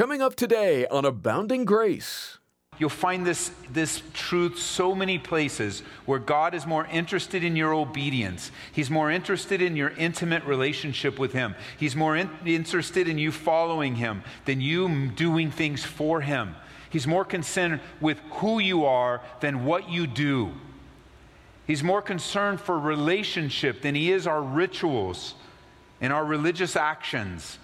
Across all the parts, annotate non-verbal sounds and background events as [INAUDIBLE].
Coming up today on Abounding Grace. You'll find this, this truth so many places where God is more interested in your obedience. He's more interested in your intimate relationship with Him. He's more in, interested in you following Him than you doing things for Him. He's more concerned with who you are than what you do. He's more concerned for relationship than He is our rituals and our religious actions.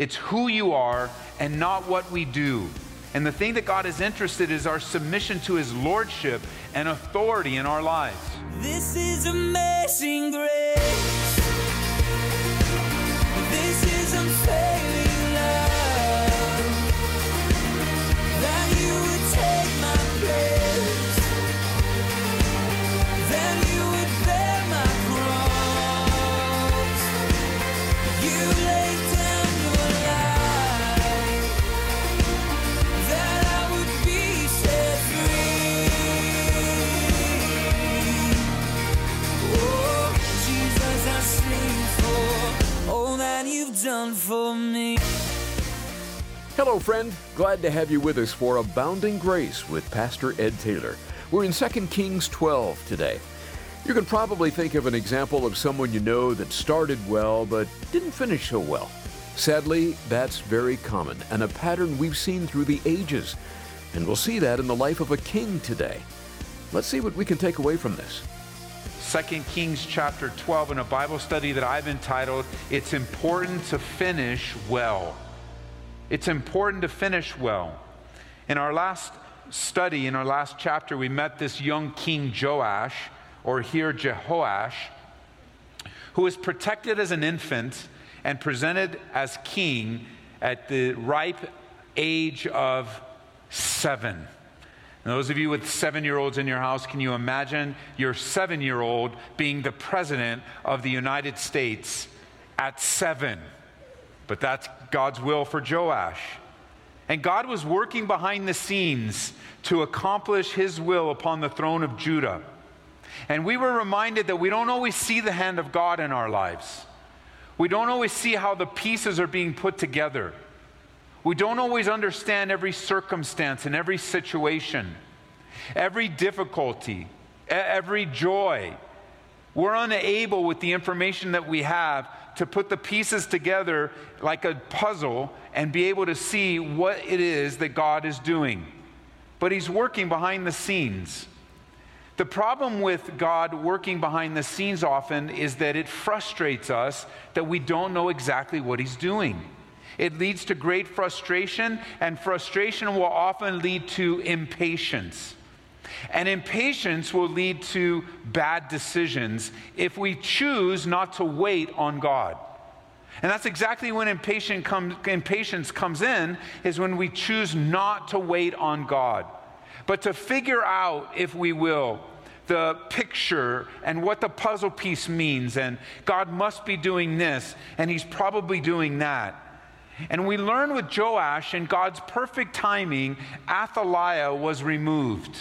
It's who you are and not what we do. And the thing that God is interested in is our submission to his lordship and authority in our lives. This is amazing grace. Friend. Glad to have you with us for Abounding Grace with Pastor Ed Taylor. We're in 2 Kings 12 today. You can probably think of an example of someone you know that started well but didn't finish so well. Sadly, that's very common and a pattern we've seen through the ages. And we'll see that in the life of a king today. Let's see what we can take away from this. 2 Kings chapter 12 in a Bible study that I've entitled, It's Important to Finish Well. It's important to finish well. In our last study, in our last chapter, we met this young king Joash, or here Jehoash, who was protected as an infant and presented as king at the ripe age of seven. And those of you with seven year olds in your house, can you imagine your seven year old being the president of the United States at seven? But that's God's will for Joash. And God was working behind the scenes to accomplish his will upon the throne of Judah. And we were reminded that we don't always see the hand of God in our lives. We don't always see how the pieces are being put together. We don't always understand every circumstance and every situation, every difficulty, every joy. We're unable, with the information that we have, to put the pieces together like a puzzle and be able to see what it is that God is doing. But He's working behind the scenes. The problem with God working behind the scenes often is that it frustrates us that we don't know exactly what He's doing. It leads to great frustration, and frustration will often lead to impatience. And impatience will lead to bad decisions if we choose not to wait on God. And that's exactly when impatience comes, impatience comes in, is when we choose not to wait on God, but to figure out, if we will, the picture and what the puzzle piece means. And God must be doing this, and He's probably doing that. And we learn with Joash, in God's perfect timing, Athaliah was removed.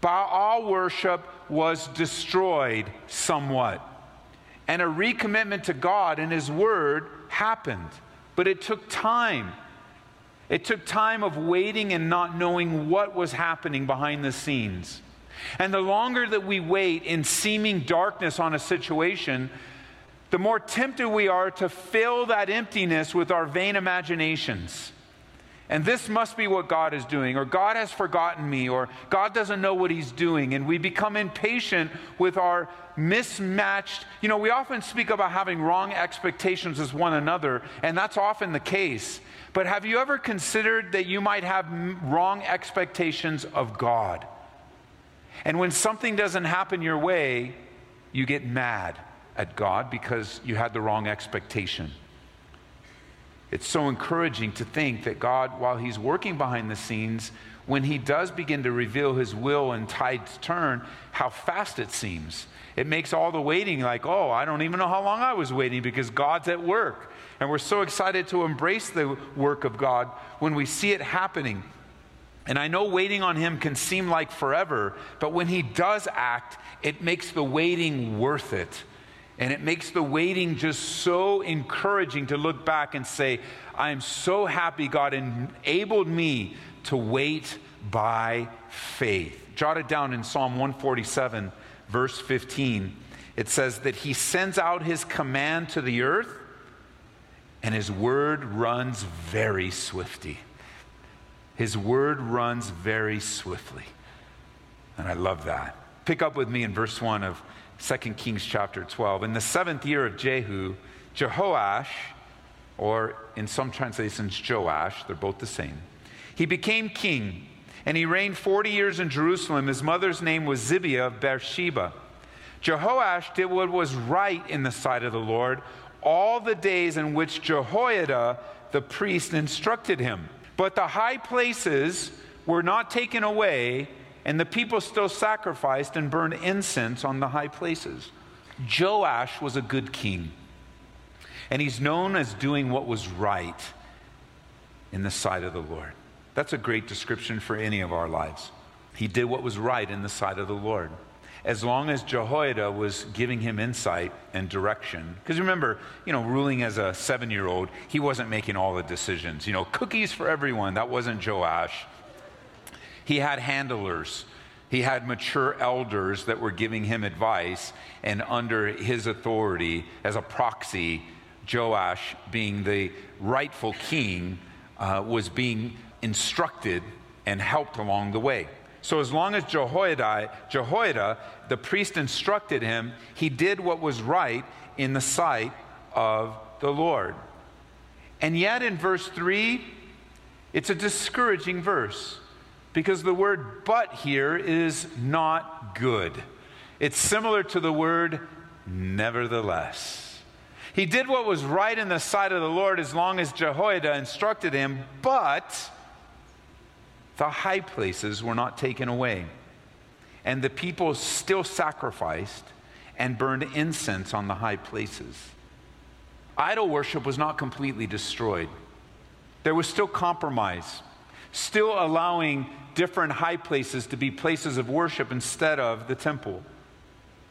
Baal worship was destroyed somewhat. And a recommitment to God and His Word happened. But it took time. It took time of waiting and not knowing what was happening behind the scenes. And the longer that we wait in seeming darkness on a situation, the more tempted we are to fill that emptiness with our vain imaginations. And this must be what God is doing, or God has forgotten me, or God doesn't know what He's doing. And we become impatient with our mismatched. You know, we often speak about having wrong expectations as one another, and that's often the case. But have you ever considered that you might have wrong expectations of God? And when something doesn't happen your way, you get mad at God because you had the wrong expectation. It's so encouraging to think that God, while He's working behind the scenes, when He does begin to reveal His will and tides turn, how fast it seems. It makes all the waiting like, oh, I don't even know how long I was waiting because God's at work. And we're so excited to embrace the work of God when we see it happening. And I know waiting on Him can seem like forever, but when He does act, it makes the waiting worth it. And it makes the waiting just so encouraging to look back and say, I'm so happy God enabled me to wait by faith. Jot it down in Psalm 147, verse 15. It says that He sends out His command to the earth, and His word runs very swiftly. His word runs very swiftly. And I love that. Pick up with me in verse 1 of 2 Kings chapter 12. In the seventh year of Jehu, Jehoash, or in some translations, Joash, they're both the same, he became king, and he reigned 40 years in Jerusalem. His mother's name was Zibiah of Beersheba. Jehoash did what was right in the sight of the Lord all the days in which Jehoiada the priest instructed him. But the high places were not taken away and the people still sacrificed and burned incense on the high places. Joash was a good king, and he's known as doing what was right in the sight of the Lord. That's a great description for any of our lives. He did what was right in the sight of the Lord. As long as Jehoiada was giving him insight and direction. Because remember, you know, ruling as a seven year old, he wasn't making all the decisions. You know, cookies for everyone. That wasn't Joash. He had handlers. He had mature elders that were giving him advice, and under his authority, as a proxy, Joash, being the rightful king, uh, was being instructed and helped along the way. So, as long as Jehoiada, Jehoiada, the priest, instructed him, he did what was right in the sight of the Lord. And yet, in verse 3, it's a discouraging verse because the word but here is not good. It's similar to the word nevertheless. He did what was right in the sight of the Lord as long as Jehoiada instructed him, but the high places were not taken away. And the people still sacrificed and burned incense on the high places. Idol worship was not completely destroyed, there was still compromise still allowing different high places to be places of worship instead of the temple.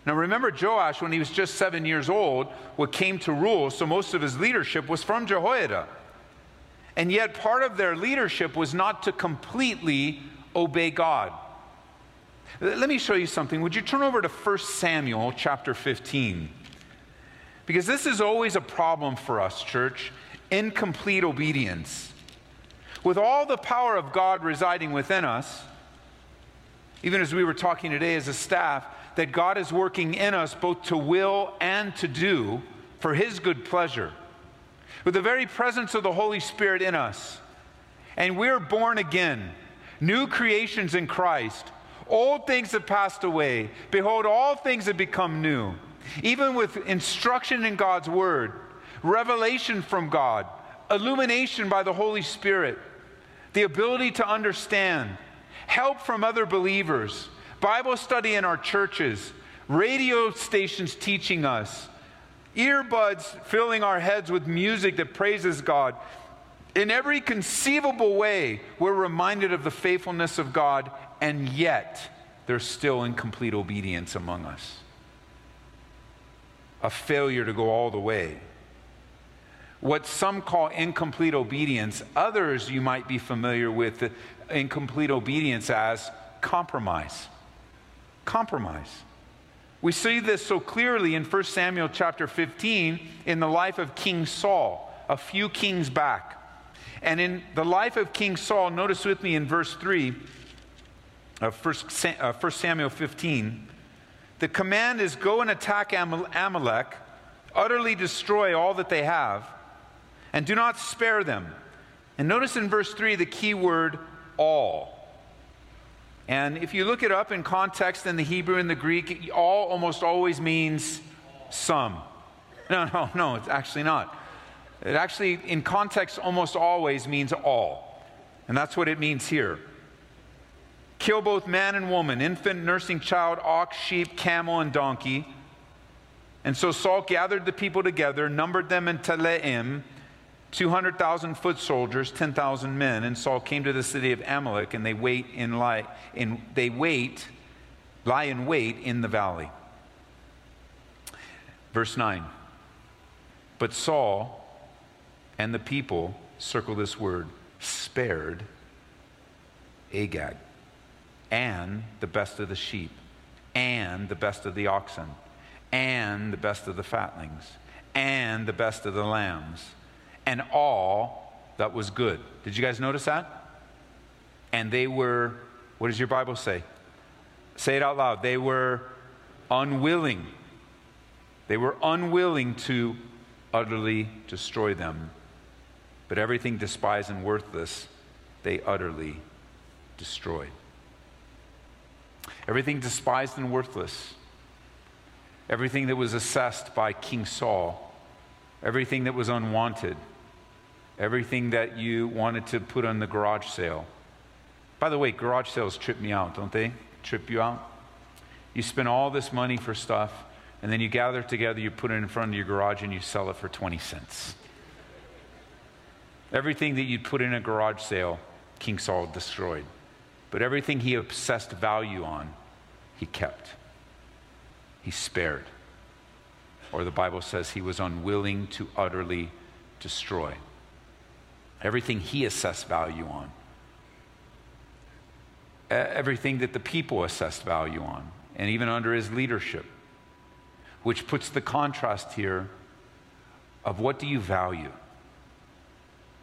Now, remember Joash, when he was just seven years old, what came to rule, so most of his leadership was from Jehoiada. And yet, part of their leadership was not to completely obey God. Let me show you something. Would you turn over to 1 Samuel chapter 15? Because this is always a problem for us, church incomplete obedience with all the power of God residing within us, even as we were talking today as a staff, that God is working in us both to will and to do for His good pleasure. With the very presence of the Holy Spirit in us. And we're born again, new creations in Christ. Old things have passed away. Behold, all things have become new. Even with instruction in God's Word, revelation from God, illumination by the Holy Spirit the ability to understand, help from other believers, Bible study in our churches, radio stations teaching us, earbuds filling our heads with music that praises God. In every conceivable way, we're reminded of the faithfulness of God, and yet there's still incomplete obedience among us. A failure to go all the way what some call incomplete obedience. Others you might be familiar with incomplete obedience as compromise. Compromise. We see this so clearly in 1 Samuel chapter 15 in the life of King Saul, a few kings back. And in the life of King Saul, notice with me in verse 3 of 1 uh, Samuel 15, the command is go and attack Amalek, utterly destroy all that they have and do not spare them. And notice in verse 3 the key word all. And if you look it up in context in the Hebrew and the Greek, all almost always means some. [LAUGHS] No, no, no, it's actually not. It actually, in context, almost always means all. And that's what it means here. Kill both man and woman, infant, nursing child, ox, sheep, camel, and donkey. And so Saul gathered the people together, numbered them in Telaim, 200,000 foot soldiers, 10,000 men, and Saul came to the city of Amalek, and they wait in lie, in, they wait, lie in wait in the valley. Verse 9. But Saul and the people, circle this word, spared Agag and the best of the sheep and the best of the oxen and the best of the fatlings and the best of the lambs and all that was good. Did you guys notice that? And they were, what does your Bible say? Say it out loud. They were unwilling. They were unwilling to utterly destroy them. But everything despised and worthless, they utterly destroyed. Everything despised and worthless, everything that was assessed by King Saul, everything that was unwanted, everything that you wanted to put on the garage sale. By the way, garage sales trip me out, don't they? Trip you out? You spend all this money for stuff, and then you gather it together, you put it in front of your garage, and you sell it for 20 cents. Everything that you'd put in a garage sale, King Saul destroyed. But everything he obsessed value on, he kept. He spared. Or the Bible says he was unwilling to utterly destroy. Everything he assessed value on. Everything that the people assessed value on, and even under his leadership, which puts the contrast here of what do you value?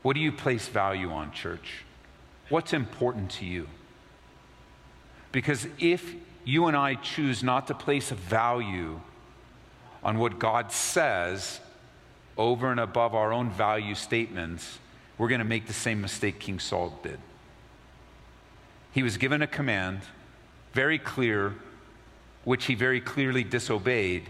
What do you place value on, church? What's important to you? Because if you and I choose not to place a value on what God says over and above our own value statements, we're going to make the same mistake King Saul did. He was given a command, very clear, which he very clearly disobeyed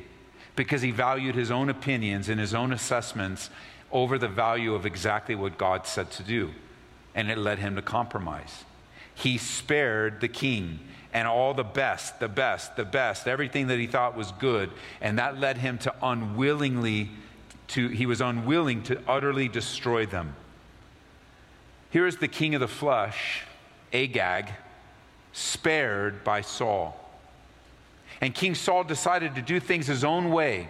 because he valued his own opinions and his own assessments over the value of exactly what God said to do. And it led him to compromise. He spared the king and all the best, the best, the best, everything that he thought was good. And that led him to unwillingly, to, he was unwilling to utterly destroy them. Here is the king of the flesh, Agag, spared by Saul. And King Saul decided to do things his own way.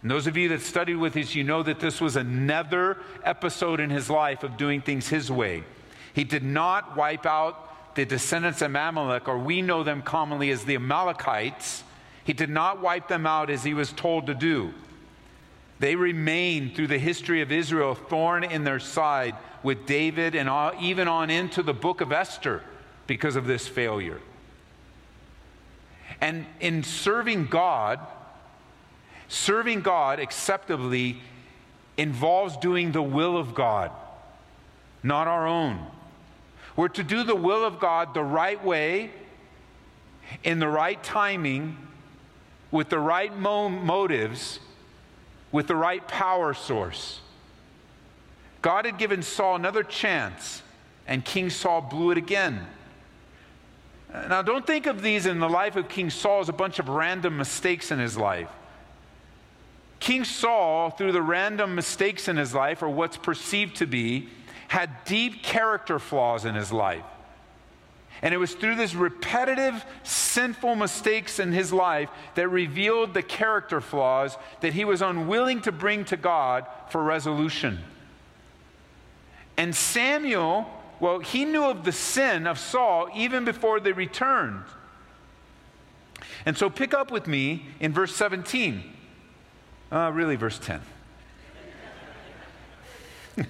And those of you that studied with us, you know that this was another episode in his life of doing things his way. He did not wipe out the descendants of Amalek, or we know them commonly as the Amalekites, he did not wipe them out as he was told to do. They remained through the history of Israel, thorn in their side with David and even on into the book of Esther because of this failure. And in serving God, serving God acceptably involves doing the will of God, not our own. We're to do the will of God the right way, in the right timing, with the right mo- motives, with the right power source. God had given Saul another chance, and King Saul blew it again. Now, don't think of these in the life of King Saul as a bunch of random mistakes in his life. King Saul, through the random mistakes in his life, or what's perceived to be, had deep character flaws in his life. And it was through these repetitive sinful mistakes in his life that revealed the character flaws that he was unwilling to bring to God for resolution. And Samuel, well, he knew of the sin of Saul even before they returned. And so pick up with me in verse 17. Uh, really, verse 10. [LAUGHS]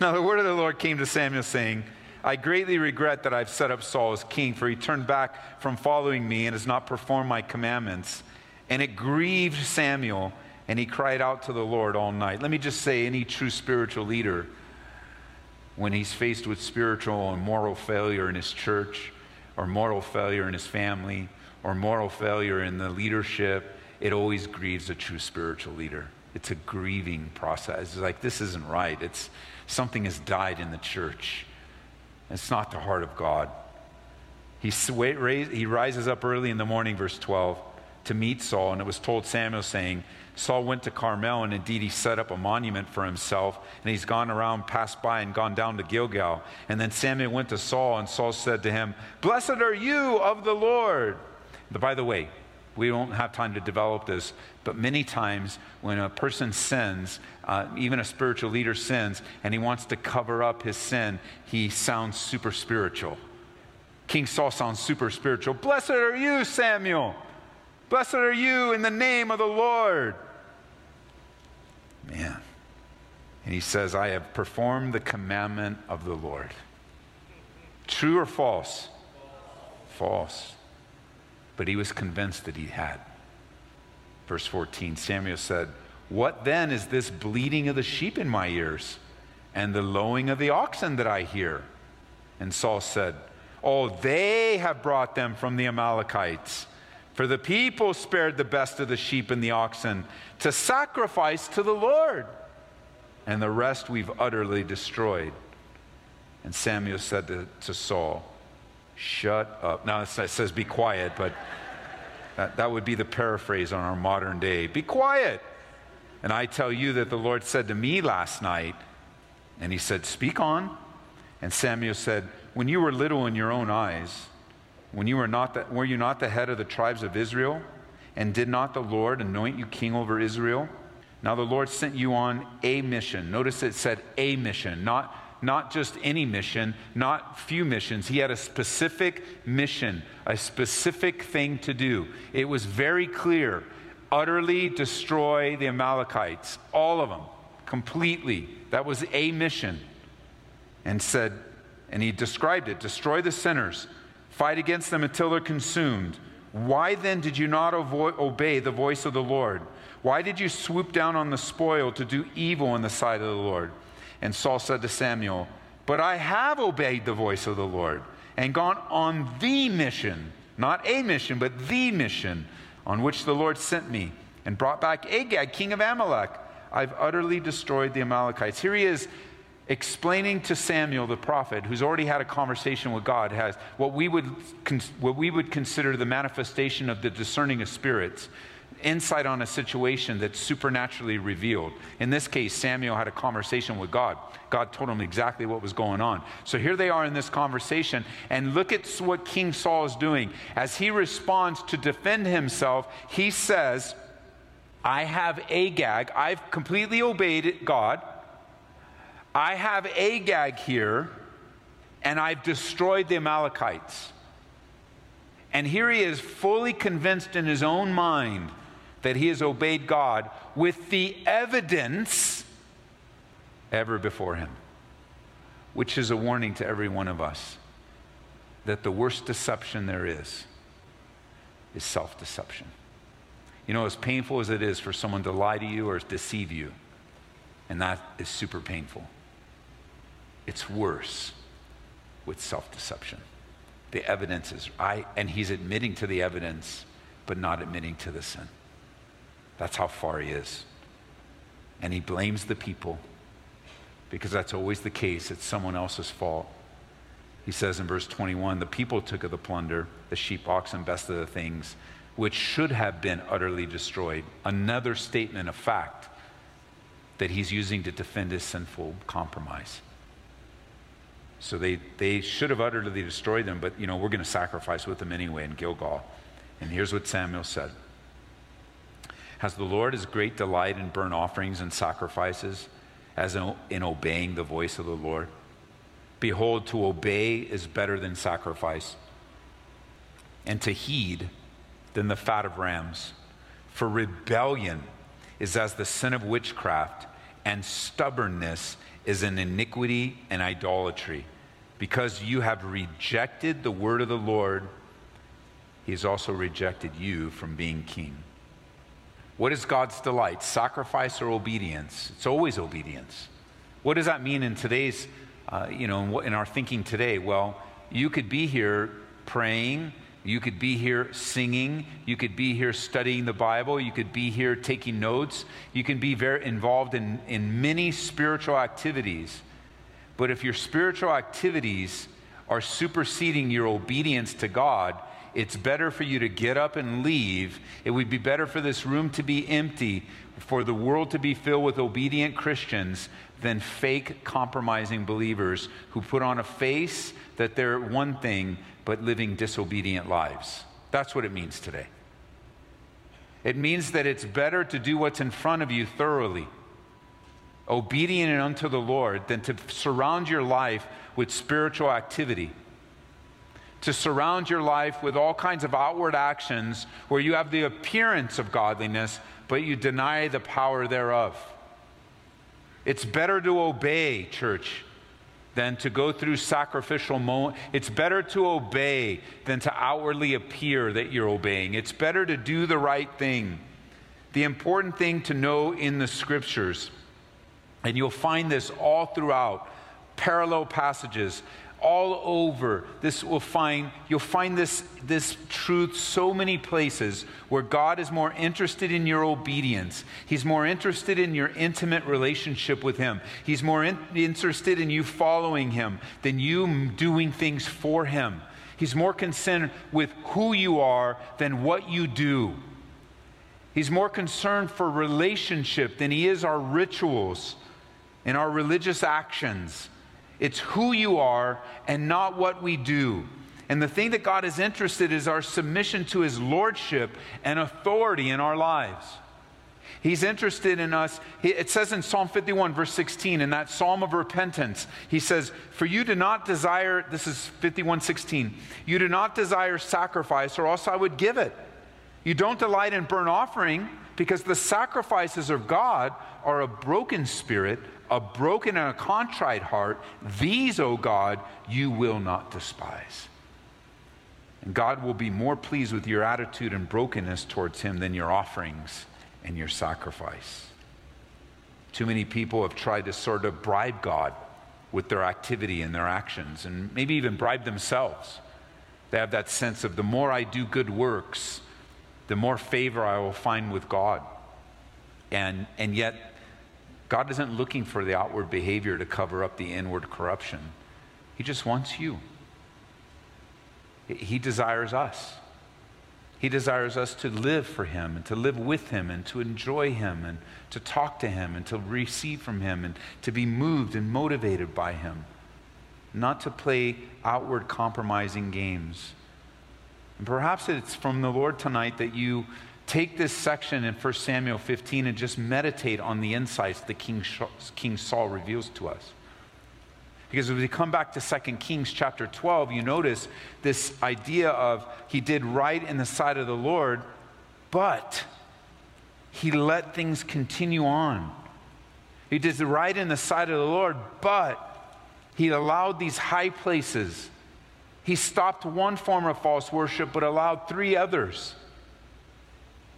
Now, the word of the Lord came to Samuel, saying, I greatly regret that I've set up Saul as king, for he turned back from following me and has not performed my commandments. And it grieved Samuel, and he cried out to the Lord all night. Let me just say, any true spiritual leader, when he's faced with spiritual and moral failure in his church, or moral failure in his family, or moral failure in the leadership, it always grieves a true spiritual leader. It's a grieving process. It's like, this isn't right. It's something has died in the church. It's not the heart of God. He, he rises up early in the morning, verse 12, to meet Saul, and it was told Samuel, saying, Saul went to Carmel, and indeed he set up a monument for himself, and he's gone around, passed by, and gone down to Gilgal. And then Samuel went to Saul, and Saul said to him, Blessed are you of the Lord. By the way, We don't have time to develop this, but many times when a person sins, uh, even a spiritual leader sins, and he wants to cover up his sin, he sounds super spiritual. King Saul sounds super spiritual. Blessed are you, Samuel. Blessed are you in the name of the Lord. Man. And he says, I have performed the commandment of the Lord. True or false? False. But he was convinced that he had. Verse 14 Samuel said, What then is this bleating of the sheep in my ears and the lowing of the oxen that I hear? And Saul said, Oh, they have brought them from the Amalekites. For the people spared the best of the sheep and the oxen to sacrifice to the Lord. And the rest we've utterly destroyed. And Samuel said to, to Saul, Shut up. Now it says be quiet, but that, that would be the paraphrase on our modern day. Be quiet. And I tell you that the Lord said to me last night, and he said, Speak on. And Samuel said, When you were little in your own eyes, when you were not the, were you not the head of the tribes of Israel? And did not the Lord anoint you king over Israel? Now the Lord sent you on a mission. Notice it said a mission, not, not just any mission, not few missions. He had a specific mission, a specific thing to do. It was very clear utterly destroy the Amalekites, all of them, completely. That was a mission. And said, and he described it destroy the sinners Fight against them until they're consumed. Why then did you not obey the voice of the Lord? Why did you swoop down on the spoil to do evil in the sight of the Lord? And Saul said to Samuel, But I have obeyed the voice of the Lord and gone on the mission, not a mission, but the mission on which the Lord sent me, and brought back Agag, king of Amalek. I've utterly destroyed the Amalekites. Here he is explaining to Samuel the prophet, who's already had a conversation with God, has what we would, what we would consider the manifestation of the discerning of spirits, insight on a situation that's supernaturally revealed. In this case, Samuel had a conversation with God. God told him exactly what was going on. So here they are in this conversation, and look at what King Saul is doing. As he responds to defend himself, he says, I have Agag, I've completely obeyed God. I have Agag here, and I've destroyed the Amalekites. And here he is fully convinced in his own mind that he has obeyed God with the evidence ever before him, which is a warning to every one of us that the worst deception there is is self deception. You know, as painful as it is for someone to lie to you or deceive you, and that is super painful. It's worse with self deception. The evidence is, I, and he's admitting to the evidence, but not admitting to the sin. That's how far he is. And he blames the people because that's always the case. It's someone else's fault. He says in verse 21 the people took of the plunder, the sheep, oxen, best of the things, which should have been utterly destroyed. Another statement of fact that he's using to defend his sinful compromise. So they, they should have utterly destroyed them, but you know, we're going to sacrifice with them anyway in Gilgal. And here's what Samuel said Has the Lord his great delight in burnt offerings and sacrifices as in, in obeying the voice of the Lord? Behold, to obey is better than sacrifice, and to heed than the fat of rams. For rebellion is as the sin of witchcraft, and stubbornness is an iniquity and idolatry. Because you have rejected the word of the Lord, he has also rejected you from being king. What is God's delight? Sacrifice or obedience? It's always obedience. What does that mean in today's, uh, you know, in our thinking today? Well, you could be here praying you could be here singing. You could be here studying the Bible. You could be here taking notes. You can be very involved in, in many spiritual activities. But if your spiritual activities are superseding your obedience to God, it's better for you to get up and leave. It would be better for this room to be empty, for the world to be filled with obedient Christians than fake, compromising believers who put on a face that they're one thing, but living disobedient lives. That's what it means today. It means that it's better to do what's in front of you thoroughly, obedient unto the Lord, than to surround your life with spiritual activity. To surround your life with all kinds of outward actions where you have the appearance of godliness, but you deny the power thereof. It's better to obey, church, than to go through sacrificial moments. It's better to obey than to outwardly appear that you're obeying. It's better to do the right thing. The important thing to know in the scriptures, and you'll find this all throughout parallel passages all over. This will find you'll find this this truth so many places where god is more interested in your obedience. He's more interested in your intimate relationship with him. He's more in, interested in you following him than you doing things for him. He's more concerned with who you are than what you do. He's more concerned for relationship than he is our rituals and our religious actions it's who you are and not what we do. And the thing that God is interested in is our submission to his lordship and authority in our lives. He's interested in us. It says in Psalm 51, verse 16, in that psalm of repentance, he says, For you do not desire, this is 51, 16, you do not desire sacrifice, or else I would give it. You don't delight in burnt offering, because the sacrifices of God are a broken spirit, a broken and a contrite heart, these, O God, you will not despise. And God will be more pleased with your attitude and brokenness towards Him than your offerings and your sacrifice. Too many people have tried to sort of bribe God with their activity and their actions, and maybe even bribe themselves. They have that sense of the more I do good works, the more favor I will find with God. And, and yet, God isn't looking for the outward behavior to cover up the inward corruption. He just wants you. He desires us. He desires us to live for Him and to live with Him and to enjoy Him and to talk to Him and to receive from Him and to be moved and motivated by Him. Not to play outward compromising games. And perhaps it's from the Lord tonight that you take this section in 1 Samuel 15 and just meditate on the insights that King, King Saul reveals to us. Because as we come back to 2 Kings chapter 12, you notice this idea of he did right in the sight of the Lord, but he let things continue on. He did right in the sight of the Lord, but he allowed these high places. He stopped one form of false worship, but allowed three others.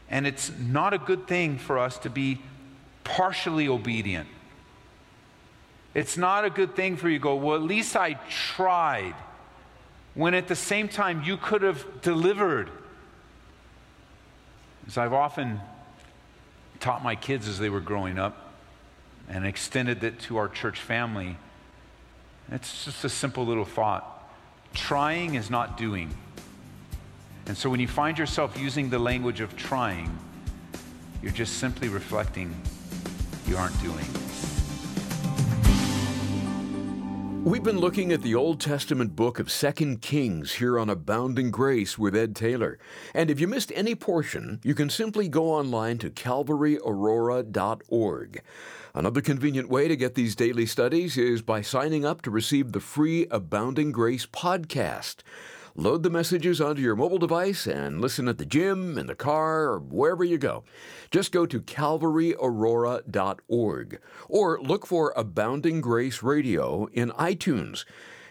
And it's not a good thing for us to be partially obedient. It's not a good thing for you to go, well, at least I tried. When at the same time you could have delivered. As I've often taught my kids as they were growing up and extended it to our church family, it's just a simple little thought. Trying is not doing. And so when you find yourself using the language of trying, you're just simply reflecting you aren't doing. We've been looking at the Old Testament book of Second Kings here on Abounding Grace with Ed Taylor. And if you missed any portion, you can simply go online to calvaryaurora.org. Another convenient way to get these daily studies is by signing up to receive the free Abounding Grace podcast. Load the messages onto your mobile device and listen at the gym, in the car, or wherever you go. Just go to calvaryaurora.org or look for Abounding Grace Radio in iTunes.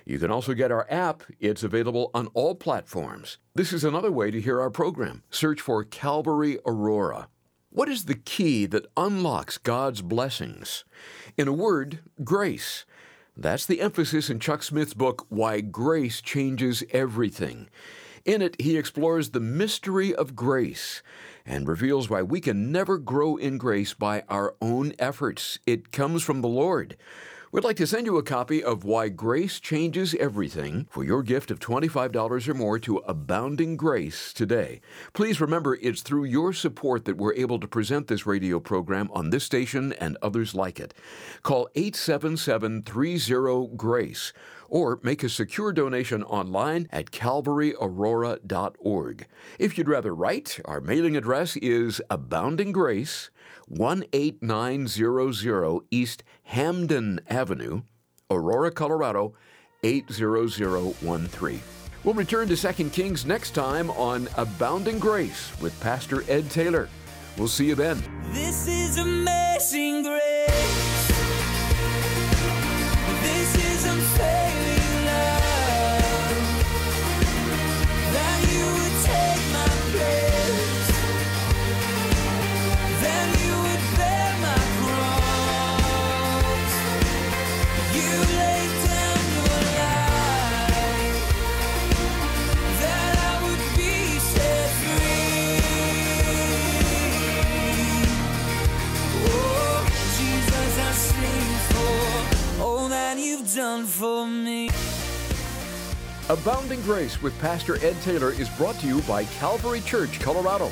You can also get our app. It's available on all platforms. This is another way to hear our program. Search for Calvary Aurora. What is the key that unlocks God's blessings? In a word, grace. That's the emphasis in Chuck Smith's book, Why Grace Changes Everything. In it, he explores the mystery of grace and reveals why we can never grow in grace by our own efforts. It comes from the Lord. We'd like to send you a copy of Why Grace Changes Everything for your gift of $25 or more to Abounding Grace today. Please remember it's through your support that we're able to present this radio program on this station and others like it. Call 877 30 GRACE or make a secure donation online at calvaryaurora.org. If you'd rather write, our mailing address is Abounding Grace, 18900 East Hampden Avenue, Aurora, Colorado 80013. We'll return to 2 Kings next time on Abounding Grace with Pastor Ed Taylor. We'll see you then. This is amazing grace. Grace with Pastor Ed Taylor is brought to you by Calvary Church, Colorado.